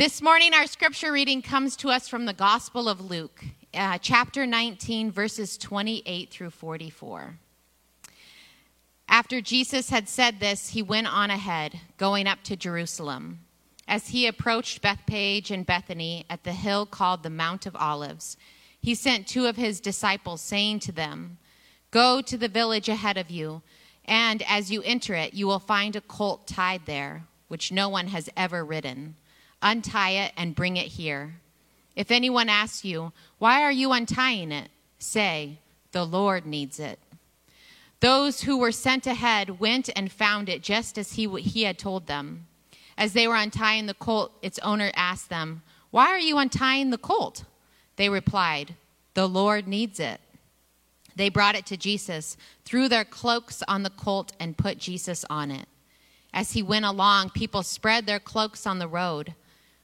This morning, our scripture reading comes to us from the Gospel of Luke, uh, chapter 19, verses 28 through 44. After Jesus had said this, he went on ahead, going up to Jerusalem. As he approached Bethphage and Bethany at the hill called the Mount of Olives, he sent two of his disciples, saying to them, Go to the village ahead of you, and as you enter it, you will find a colt tied there, which no one has ever ridden. Untie it and bring it here. If anyone asks you, Why are you untying it? say, The Lord needs it. Those who were sent ahead went and found it just as he, he had told them. As they were untying the colt, its owner asked them, Why are you untying the colt? They replied, The Lord needs it. They brought it to Jesus, threw their cloaks on the colt, and put Jesus on it. As he went along, people spread their cloaks on the road.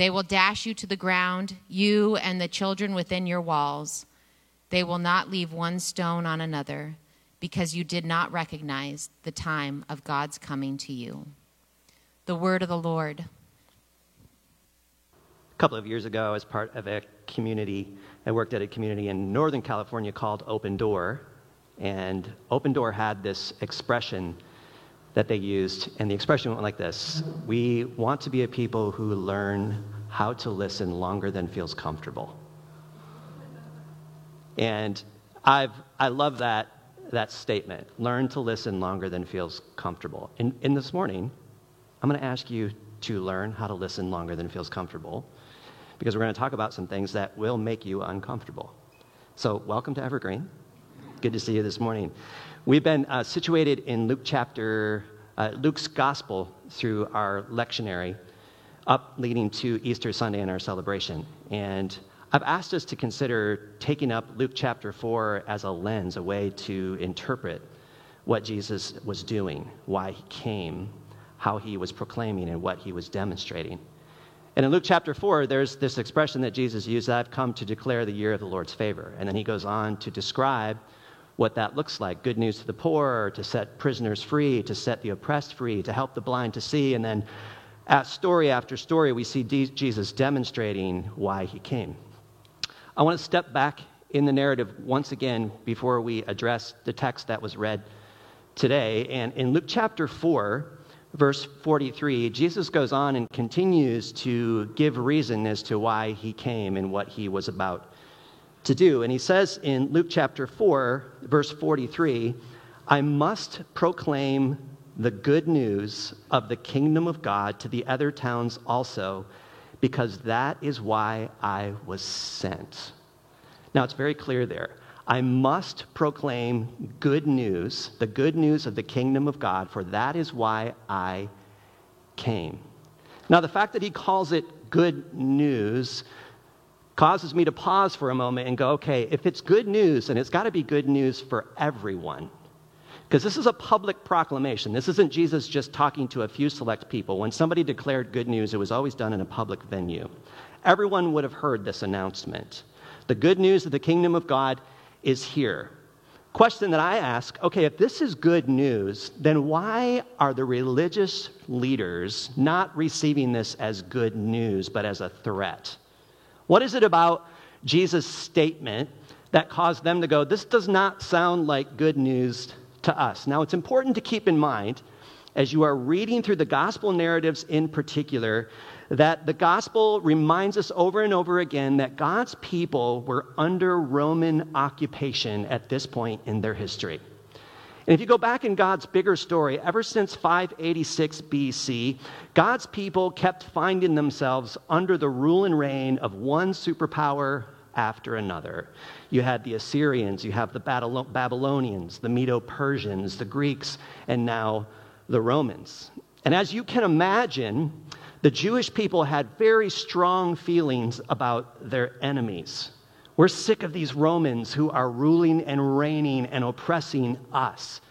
They will dash you to the ground, you and the children within your walls. They will not leave one stone on another, because you did not recognize the time of God's coming to you. The word of the Lord. A couple of years ago, as part of a community, I worked at a community in Northern California called Open Door. And Open Door had this expression that they used, and the expression went like this We want to be a people who learn how to listen longer than feels comfortable. And I've, I love that, that statement learn to listen longer than feels comfortable. And, and this morning, I'm going to ask you to learn how to listen longer than feels comfortable because we're going to talk about some things that will make you uncomfortable. So, welcome to Evergreen. Good to see you this morning. We've been uh, situated in Luke chapter, uh, Luke's gospel through our lectionary up leading to Easter Sunday and our celebration. And I've asked us to consider taking up Luke chapter 4 as a lens, a way to interpret what Jesus was doing, why he came, how he was proclaiming, and what he was demonstrating. And in Luke chapter 4, there's this expression that Jesus used I've come to declare the year of the Lord's favor. And then he goes on to describe what that looks like good news to the poor, to set prisoners free, to set the oppressed free, to help the blind to see. And then, at story after story, we see Jesus demonstrating why he came. I want to step back in the narrative once again before we address the text that was read today. And in Luke chapter 4, verse 43, Jesus goes on and continues to give reason as to why he came and what he was about to do. And he says in Luke chapter 4, verse 43, I must proclaim the good news of the kingdom of God to the other towns also because that is why I was sent. Now, it's very clear there. I must proclaim good news, the good news of the kingdom of God, for that is why I came. Now, the fact that he calls it good news causes me to pause for a moment and go, okay, if it's good news, and it's got to be good news for everyone, because this is a public proclamation. This isn't Jesus just talking to a few select people. When somebody declared good news, it was always done in a public venue. Everyone would have heard this announcement. The good news of the kingdom of God is here. Question that I ask okay, if this is good news, then why are the religious leaders not receiving this as good news, but as a threat? What is it about Jesus' statement that caused them to go, this does not sound like good news to us. Now, it's important to keep in mind as you are reading through the gospel narratives in particular that the gospel reminds us over and over again that God's people were under Roman occupation at this point in their history. And if you go back in God's bigger story, ever since 586 BC, God's people kept finding themselves under the rule and reign of one superpower after another. You had the Assyrians, you have the Babylonians, the Medo Persians, the Greeks, and now the Romans. And as you can imagine, the Jewish people had very strong feelings about their enemies. We're sick of these Romans who are ruling and reigning and oppressing us.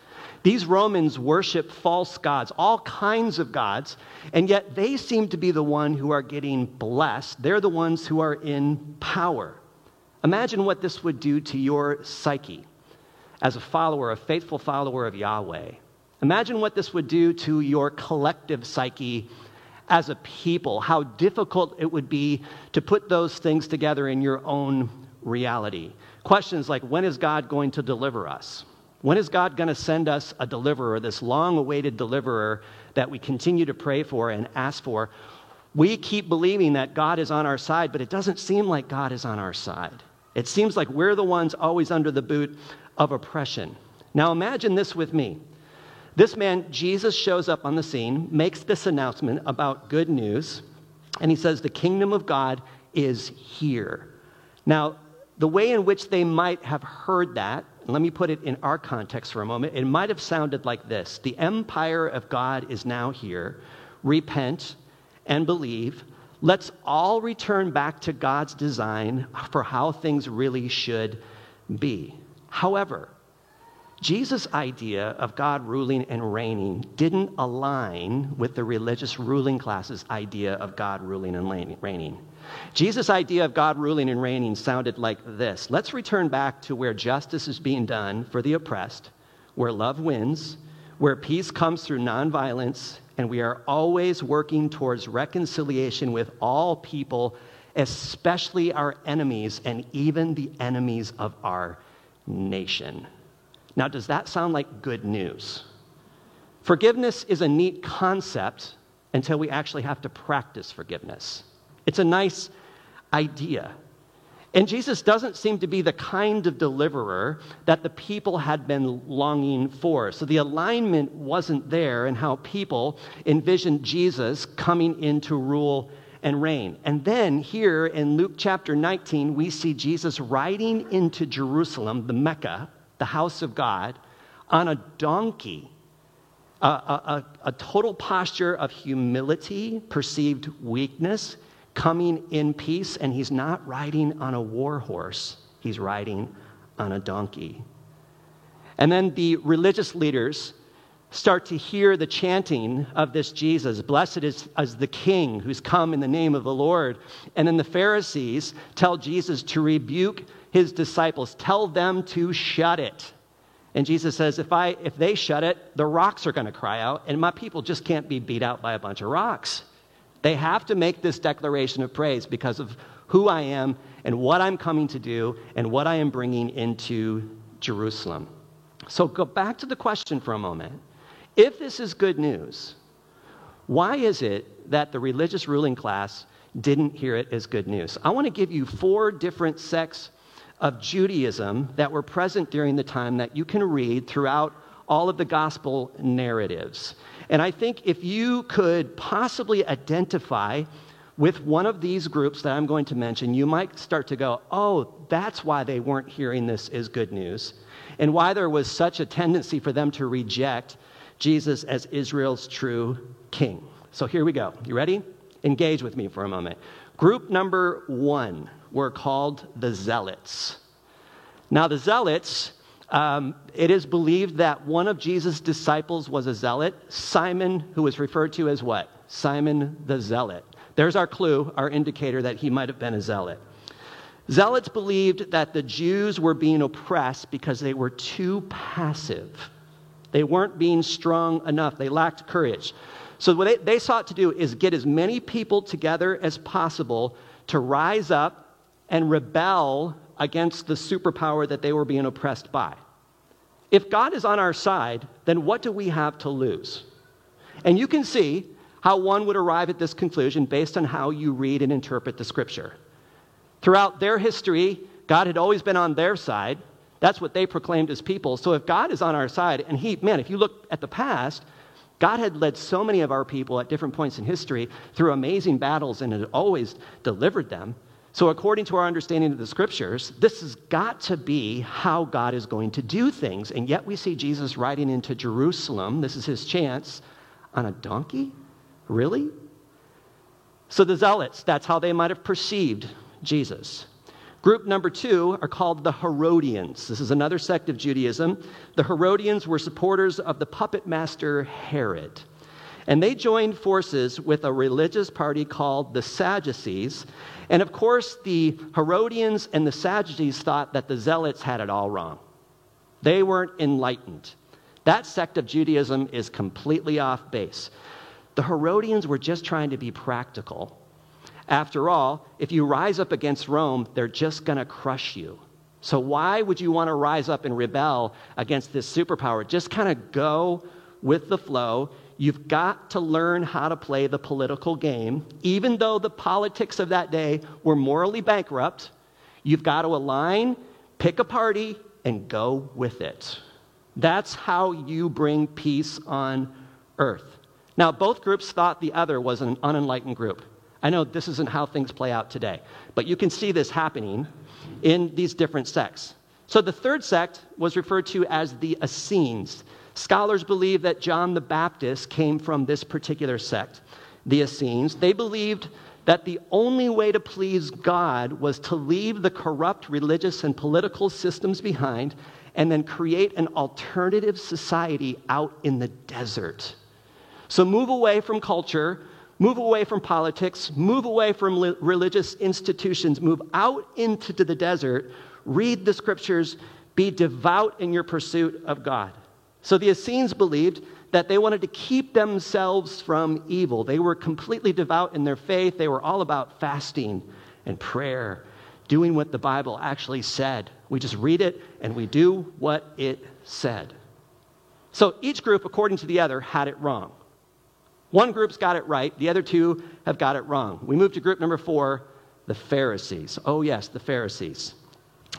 These Romans worship false gods, all kinds of gods, and yet they seem to be the one who are getting blessed. They're the ones who are in power. Imagine what this would do to your psyche as a follower, a faithful follower of Yahweh. Imagine what this would do to your collective psyche as a people, how difficult it would be to put those things together in your own reality. Questions like when is God going to deliver us? When is God going to send us a deliverer, this long awaited deliverer that we continue to pray for and ask for? We keep believing that God is on our side, but it doesn't seem like God is on our side. It seems like we're the ones always under the boot of oppression. Now imagine this with me. This man, Jesus, shows up on the scene, makes this announcement about good news, and he says, The kingdom of God is here. Now, the way in which they might have heard that, let me put it in our context for a moment, it might have sounded like this The empire of God is now here. Repent and believe. Let's all return back to God's design for how things really should be. However, Jesus' idea of God ruling and reigning didn't align with the religious ruling class's idea of God ruling and reigning. Jesus' idea of God ruling and reigning sounded like this Let's return back to where justice is being done for the oppressed, where love wins, where peace comes through nonviolence, and we are always working towards reconciliation with all people, especially our enemies and even the enemies of our nation. Now, does that sound like good news? Forgiveness is a neat concept until we actually have to practice forgiveness. It's a nice idea. And Jesus doesn't seem to be the kind of deliverer that the people had been longing for. So the alignment wasn't there in how people envisioned Jesus coming in to rule and reign. And then here in Luke chapter 19, we see Jesus riding into Jerusalem, the Mecca, the house of God, on a donkey. A, a, a, total posture of humility, perceived weakness, coming in peace, and he's not riding on a war horse, he's riding on a donkey. And then the religious leaders start to hear the chanting of this Jesus. Blessed is, is the King who's come in the name of the Lord. And then the Pharisees tell Jesus to rebuke his disciples, tell them to shut it. And Jesus says, if, I, if they shut it, the rocks are going to cry out, and my people just can't be beat out by a bunch of rocks. They have to make this declaration of praise because of who I am and what I'm coming to do and what I am bringing into Jerusalem. So go back to the question for a moment. If this is good news, why is it that the religious ruling class didn't hear it as good news? I want to give you four different sects of Judaism that were present during the time that you can read throughout all of the gospel narratives. And I think if you could possibly identify with one of these groups that I'm going to mention, you might start to go, oh, that's why they weren't hearing this as good news, and why there was such a tendency for them to reject Jesus as Israel's true king. So here we go. You ready? Engage with me for a moment. Group number one were called the Zealots. Now, the Zealots um, it is believed that one of Jesus' disciples was a zealot, Simon, who was referred to as what? Simon the Zealot. There's our clue, our indicator that he might have been a zealot. Zealots believed that the Jews were being oppressed because they were too passive. They weren't being strong enough, they lacked courage. So, what they, they sought to do is get as many people together as possible to rise up and rebel against the superpower that they were being oppressed by. If God is on our side, then what do we have to lose? And you can see how one would arrive at this conclusion based on how you read and interpret the scripture. Throughout their history, God had always been on their side. That's what they proclaimed as people. So if God is on our side, and He, man, if you look at the past, God had led so many of our people at different points in history through amazing battles and had always delivered them. So, according to our understanding of the scriptures, this has got to be how God is going to do things. And yet, we see Jesus riding into Jerusalem. This is his chance on a donkey? Really? So, the zealots, that's how they might have perceived Jesus. Group number two are called the Herodians. This is another sect of Judaism. The Herodians were supporters of the puppet master Herod. And they joined forces with a religious party called the Sadducees. And of course, the Herodians and the Sadducees thought that the Zealots had it all wrong. They weren't enlightened. That sect of Judaism is completely off base. The Herodians were just trying to be practical after all, if you rise up against Rome, they're just going to crush you. So, why would you want to rise up and rebel against this superpower? Just kind of go with the flow. You've got to learn how to play the political game. Even though the politics of that day were morally bankrupt, you've got to align, pick a party, and go with it. That's how you bring peace on earth. Now, both groups thought the other was an unenlightened group. I know this isn't how things play out today, but you can see this happening in these different sects. So the third sect was referred to as the Essenes. Scholars believe that John the Baptist came from this particular sect, the Essenes. They believed that the only way to please God was to leave the corrupt religious and political systems behind and then create an alternative society out in the desert. So move away from culture, Move away from politics, move away from li- religious institutions, move out into the desert, read the scriptures, be devout in your pursuit of God. So the Essenes believed that they wanted to keep themselves from evil. They were completely devout in their faith. They were all about fasting and prayer, doing what the Bible actually said. We just read it and we do what it said. So each group, according to the other, had it wrong. One group's got it right, the other two have got it wrong. We move to group number four, the Pharisees. Oh, yes, the Pharisees.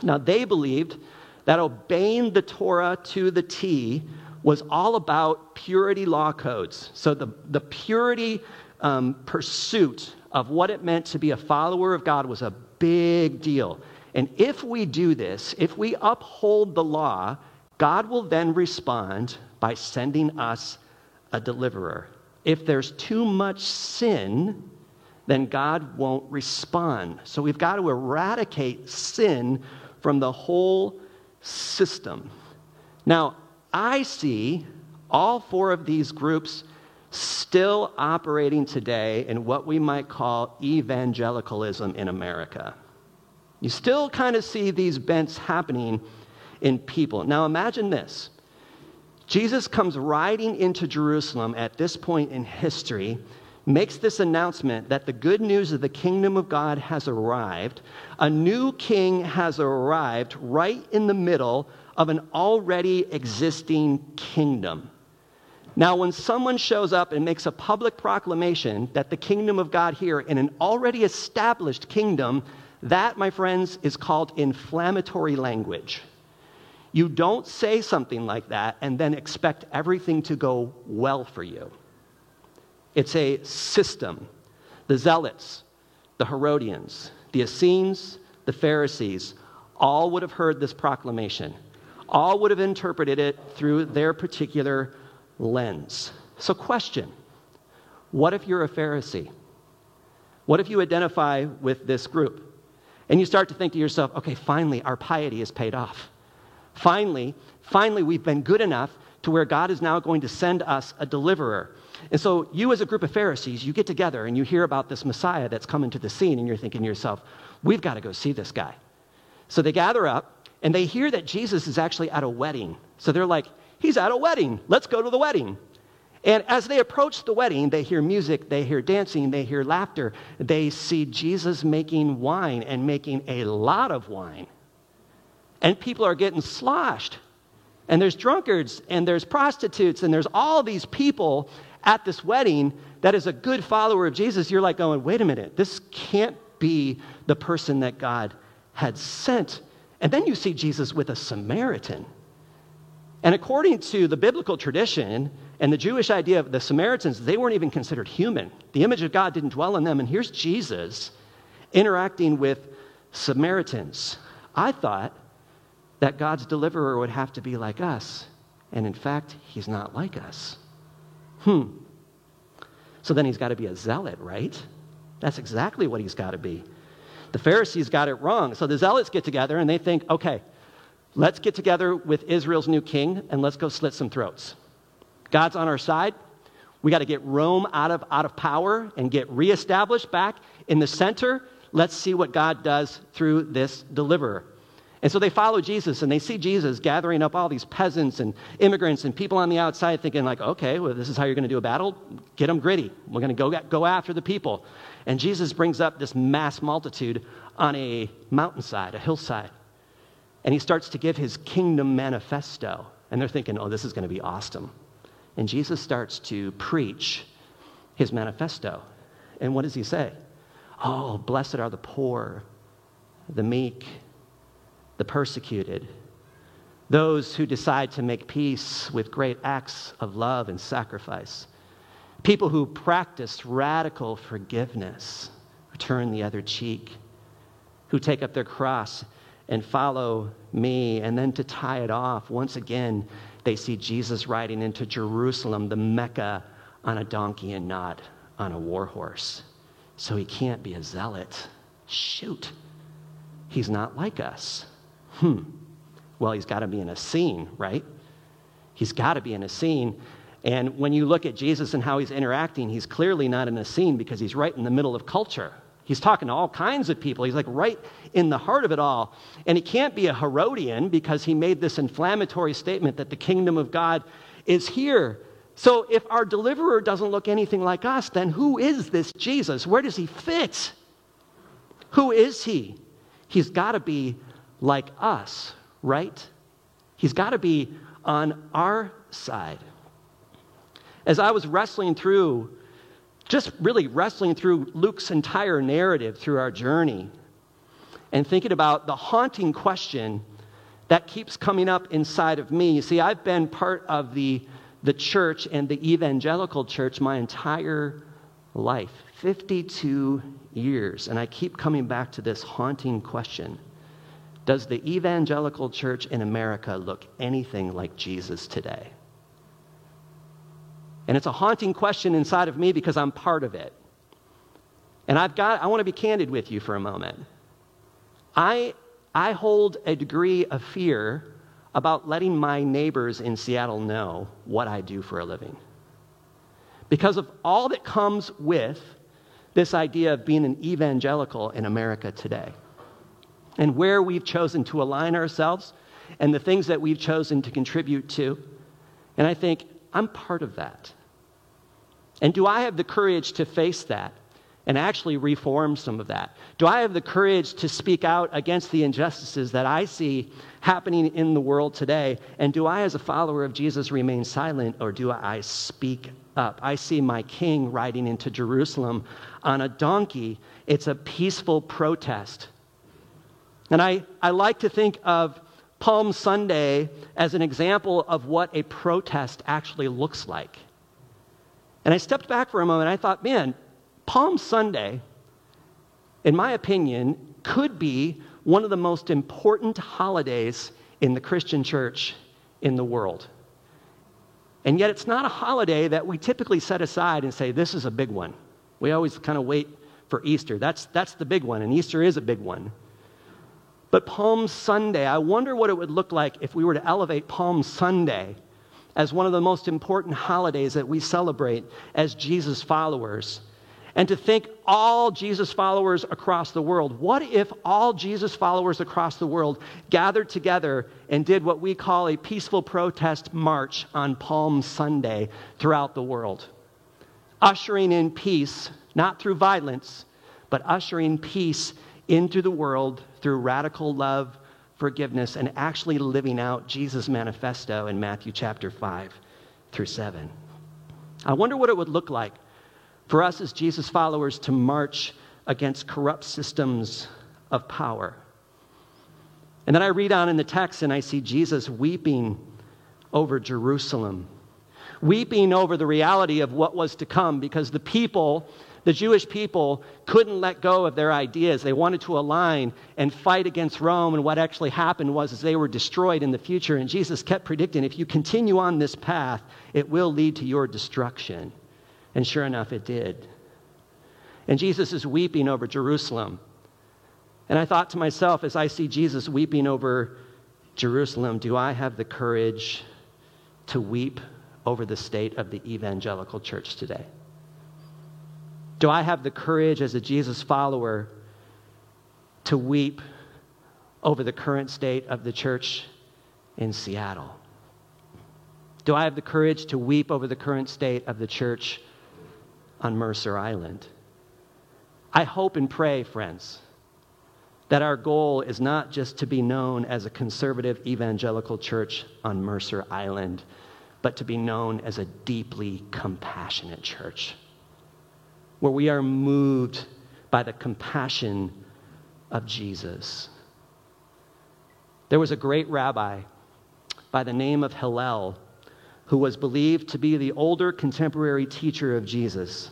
Now, they believed that obeying the Torah to the T was all about purity law codes. So, the, the purity um, pursuit of what it meant to be a follower of God was a big deal. And if we do this, if we uphold the law, God will then respond by sending us a deliverer if there's too much sin, then God won't respond. So we've got to eradicate sin from the whole system. Now, I see all four of these groups still operating today in what we might call evangelicalism in America. You still kind of see these bents happening in people. Now, imagine this Jesus comes riding into Jerusalem at this point in history, makes this announcement that the good news of the kingdom of God has arrived. A new king has arrived right in the middle of an already existing kingdom. Now, when someone shows up and makes a public proclamation that the kingdom of God here in an already established kingdom, that, my friends, is called inflammatory language. You don't say something like that and then expect everything to go well for you. It's a system. The Zealots, the Herodians, the Essenes, the Pharisees all would have heard this proclamation. All would have interpreted it through their particular lens. So, question what if you're a Pharisee? What if you identify with this group? And you start to think to yourself, okay, finally, our piety is paid off. Finally, finally, we've been good enough to where God is now going to send us a deliverer. And so, you as a group of Pharisees, you get together and you hear about this Messiah that's coming to the scene, and you're thinking to yourself, we've got to go see this guy. So, they gather up and they hear that Jesus is actually at a wedding. So, they're like, he's at a wedding. Let's go to the wedding. And as they approach the wedding, they hear music, they hear dancing, they hear laughter. They see Jesus making wine and making a lot of wine and people are getting sloshed. And there's drunkards, and there's prostitutes, and there's all these people at this wedding that is a good follower of Jesus, you're like going, wait a minute, this can't be the person that God had sent. And then you see Jesus with a Samaritan. And according to the biblical tradition and the Jewish idea of the Samaritans, they weren't even considered human. The image of God didn't dwell in them. And here's Jesus interacting with Samaritans. I thought that God's deliverer would have to be like us. And in fact, he's not like us. Hmm. So then he's got to be a zealot, right? That's exactly what he's got to be. The Pharisees got it wrong. So the zealots get together and they think, okay, let's get together with Israel's new king and let's go slit some throats. God's on our side. We got to get Rome out of, out of power and get reestablished back in the center. Let's see what God does through this deliverer. And so they follow Jesus and they see Jesus gathering up all these peasants and immigrants and people on the outside thinking like, okay, well, this is how you're going to do a battle. Get them gritty. We're going to go, go after the people. And Jesus brings up this mass multitude on a mountainside, a hillside. And he starts to give his kingdom manifesto. And they're thinking, oh, this is going to be awesome. And Jesus starts to preach his manifesto. And what does he say? Oh, blessed are the poor, the meek, the persecuted, those who decide to make peace with great acts of love and sacrifice, people who practice radical forgiveness, who turn the other cheek, who take up their cross and follow me. And then to tie it off, once again, they see Jesus riding into Jerusalem, the Mecca, on a donkey and not on a war horse. So he can't be a zealot. Shoot, he's not like us hmm, well, he's got to be an Essene, right? He's got to be an Essene. And when you look at Jesus and how he's interacting, he's clearly not an Essene because he's right in the middle of culture. He's talking to all kinds of people. He's like right in the heart of it all. And he can't be a Herodian because he made this inflammatory statement that the kingdom of God is here. So if our deliverer doesn't look anything like us, then who is this Jesus? Where does he fit? Who is he? He's got to be like us, right? He's got to be on our side. As I was wrestling through, just really wrestling through Luke's entire narrative through our journey, and thinking about the haunting question that keeps coming up inside of me. You see, I've been part of the, the church and the evangelical church my entire life 52 years. And I keep coming back to this haunting question does the evangelical church in America look anything like Jesus today? And it's a haunting question inside of me because I'm part of it. And I've got, I want to be candid with you for a moment. I, I hold a degree of fear about letting my neighbors in Seattle know what I do for a living. Because of all that comes with this idea of being an evangelical in America today and where we've chosen to align ourselves and the things that we've chosen to contribute to. And I think, I'm part of that. And do I have the courage to face that and actually reform some of that? Do I have the courage to speak out against the injustices that I see happening in the world today? And do I, as a follower of Jesus, remain silent or do I speak up? I see my king riding into Jerusalem on a donkey. It's a peaceful protest and I, I like to think of Palm Sunday as an example of what a protest actually looks like. And I stepped back for a moment and I thought, man, Palm Sunday, in my opinion, could be one of the most important holidays in the Christian church in the world. And yet, it's not a holiday that we typically set aside and say, this is a big one. We always kind of wait for Easter. That's, that's the big one, and Easter is a big one. But Palm Sunday, I wonder what it would look like if we were to elevate Palm Sunday as one of the most important holidays that we celebrate as Jesus followers. And to think all Jesus followers across the world. What if all Jesus followers across the world gathered together and did what we call a peaceful protest march on Palm Sunday throughout the world? Ushering in peace, not through violence, but ushering peace into the world through radical love, forgiveness, and actually living out Jesus' manifesto in Matthew chapter 5 through 7. I wonder what it would look like for us as Jesus followers to march against corrupt systems of power. And then I read on in the text and I see Jesus weeping over Jerusalem, weeping over the reality of what was to come because the people the Jewish people couldn't let go of their ideas. They wanted to align and fight against Rome. And what actually happened was they were destroyed in the future. And Jesus kept predicting if you continue on this path, it will lead to your destruction. And sure enough, it did. And Jesus is weeping over Jerusalem. And I thought to myself, as I see Jesus weeping over Jerusalem, do I have the courage to weep over the state of the evangelical church today? Do I have the courage as a Jesus follower to weep over the current state of the church in Seattle? Do I have the courage to weep over the current state of the church on Mercer Island? I hope and pray, friends, that our goal is not just to be known as a conservative evangelical church on Mercer Island, but to be known as a deeply compassionate church where we are moved by the compassion of Jesus. There was a great rabbi by the name of Hillel who was believed to be the older contemporary teacher of Jesus.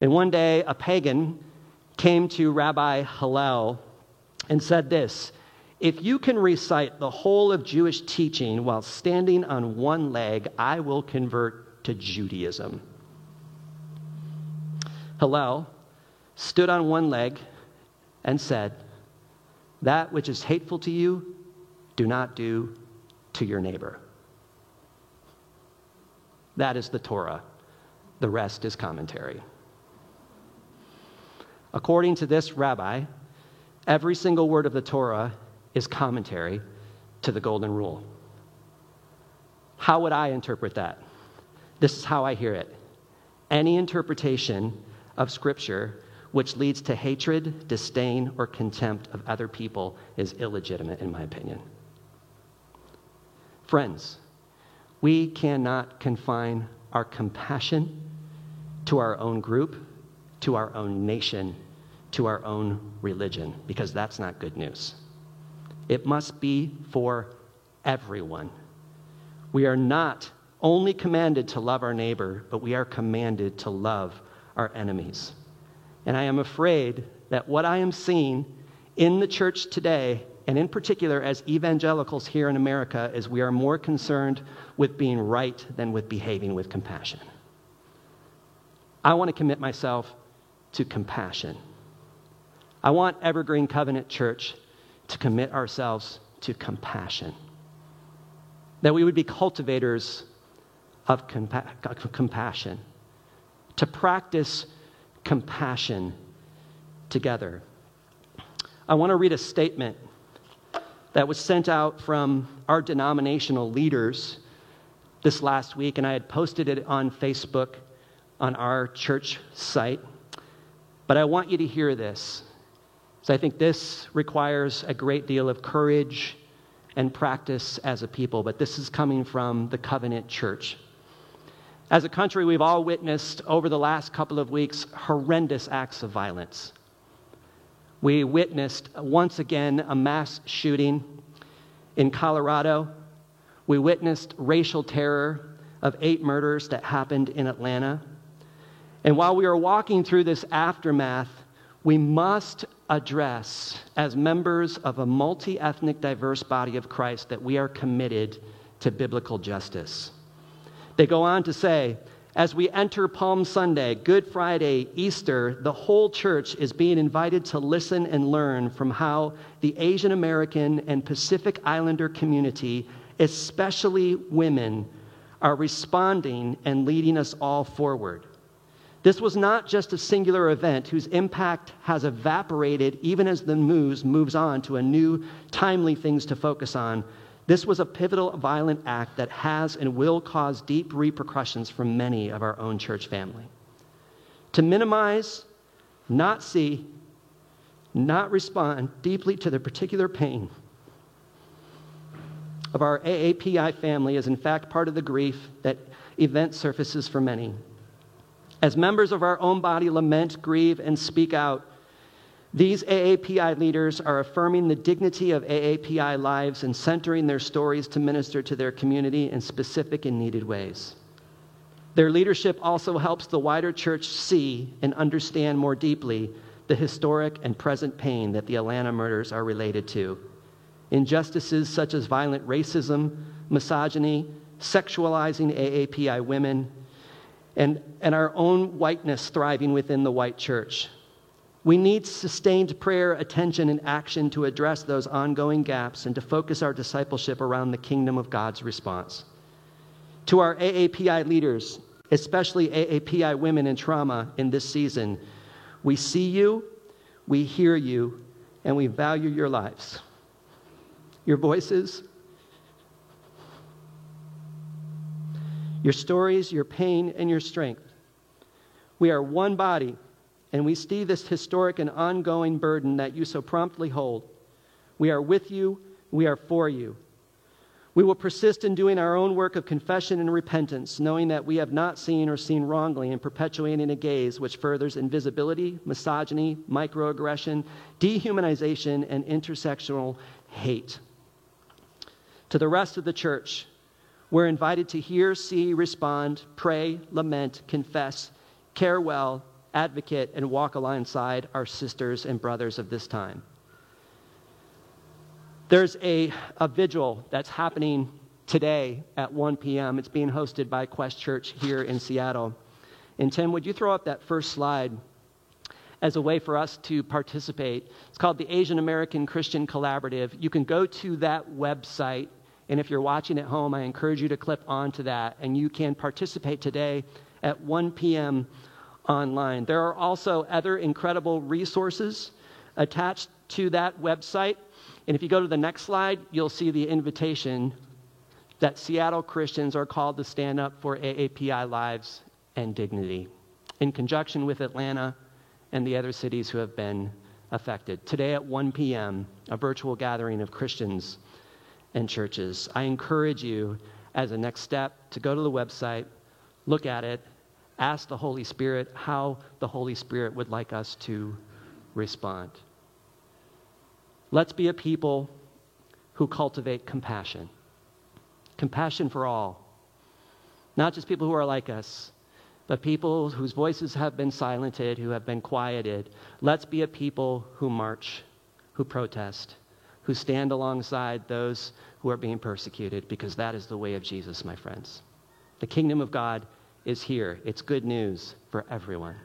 And one day, a pagan came to Rabbi Hillel and said this If you can recite the whole of Jewish teaching while standing on one leg, I will convert to Judaism. Hillel stood on one leg and said, That which is hateful to you, do not do to your neighbor. That is the Torah. The rest is commentary. According to this rabbi, every single word of the Torah is commentary to the Golden Rule. How would I interpret that? This is how I hear it. Any interpretation of Scripture which leads to hatred, disdain, or contempt of other people is illegitimate, in my opinion. Friends, we cannot confine our compassion to our own group, to our own nation, to our own religion, because that's not good news. It must be for everyone. We are not only commanded to love our neighbor, but we are commanded to love our enemies. And I am afraid that what I am seeing in the church today, and in particular as evangelicals here in America, is we are more concerned with being right than with behaving with compassion. I want to commit myself to compassion. I want Evergreen Covenant Church to commit ourselves to compassion. That we would be cultivators of compa- compassion to practice compassion together. I want to read a statement that was sent out from our denominational leaders this last week, and I had posted it on Facebook on our church site. But I want you to hear this. So I think this requires a great deal of courage and practice as a people, but this is coming from the covenant church. As a country, we've all witnessed over the last couple of weeks horrendous acts of violence. We witnessed once again a mass shooting in Colorado. We witnessed racial terror of eight murders that happened in Atlanta. And while we are walking through this aftermath, we must address, as members of a multi ethnic, diverse body of Christ, that we are committed to biblical justice. They go on to say, as we enter Palm Sunday, Good Friday, Easter, the whole church is being invited to listen and learn from how the Asian American and Pacific Islander community, especially women, are responding and leading us all forward. This was not just a singular event whose impact has evaporated even as the news moves on to a new, timely things to focus on, this was a pivotal violent act that has and will cause deep repercussions for many of our own church family. To minimize, not see, not respond deeply to the particular pain of our AAPI family is, in fact, part of the grief that event surfaces for many. As members of our own body lament, grieve, and speak out, these AAPI leaders are affirming the dignity of AAPI lives and centering their stories to minister to their community in specific and needed ways. Their leadership also helps the wider church see and understand more deeply the historic and present pain that the Atlanta murders are related to. Injustices such as violent racism, misogyny, sexualizing AAPI women, and, and our own whiteness thriving within the white church. We need sustained prayer, attention, and action to address those ongoing gaps and to focus our discipleship around the kingdom of God's response. To our AAPI leaders, especially AAPI women in trauma in this season, we see you, we hear you, and we value your lives, your voices, your stories, your pain, and your strength. We are one body and we see this historic and ongoing burden that you so promptly hold. We are with you, we are for you. We will persist in doing our own work of confession and repentance, knowing that we have not seen or seen wrongly and perpetuating a gaze which furthers invisibility, misogyny, microaggression, dehumanization, and intersectional hate. To the rest of the church, we're invited to hear, see, respond, pray, lament, confess, care well, advocate, and walk alongside our sisters and brothers of this time. There's a, a vigil that's happening today at 1 p.m. It's being hosted by Quest Church here in Seattle. And Tim, would you throw up that first slide as a way for us to participate? It's called the Asian American Christian Collaborative. You can go to that website, and if you're watching at home, I encourage you to clip onto that, and you can participate today at 1 p.m online. There are also other incredible resources attached to that website. And if you go to the next slide, you'll see the invitation that Seattle Christians are called to stand up for AAPI lives and dignity in conjunction with Atlanta and the other cities who have been affected. Today at 1 p.m., a virtual gathering of Christians and churches. I encourage you, as a next step, to go to the website, look at it, ask the Holy Spirit how the Holy Spirit would like us to respond. Let's be a people who cultivate compassion. Compassion for all. Not just people who are like us, but people whose voices have been silenced, who have been quieted. Let's be a people who march, who protest, who stand alongside those who are being persecuted, because that is the way of Jesus, my friends. The kingdom of God is here. It's good news for everyone.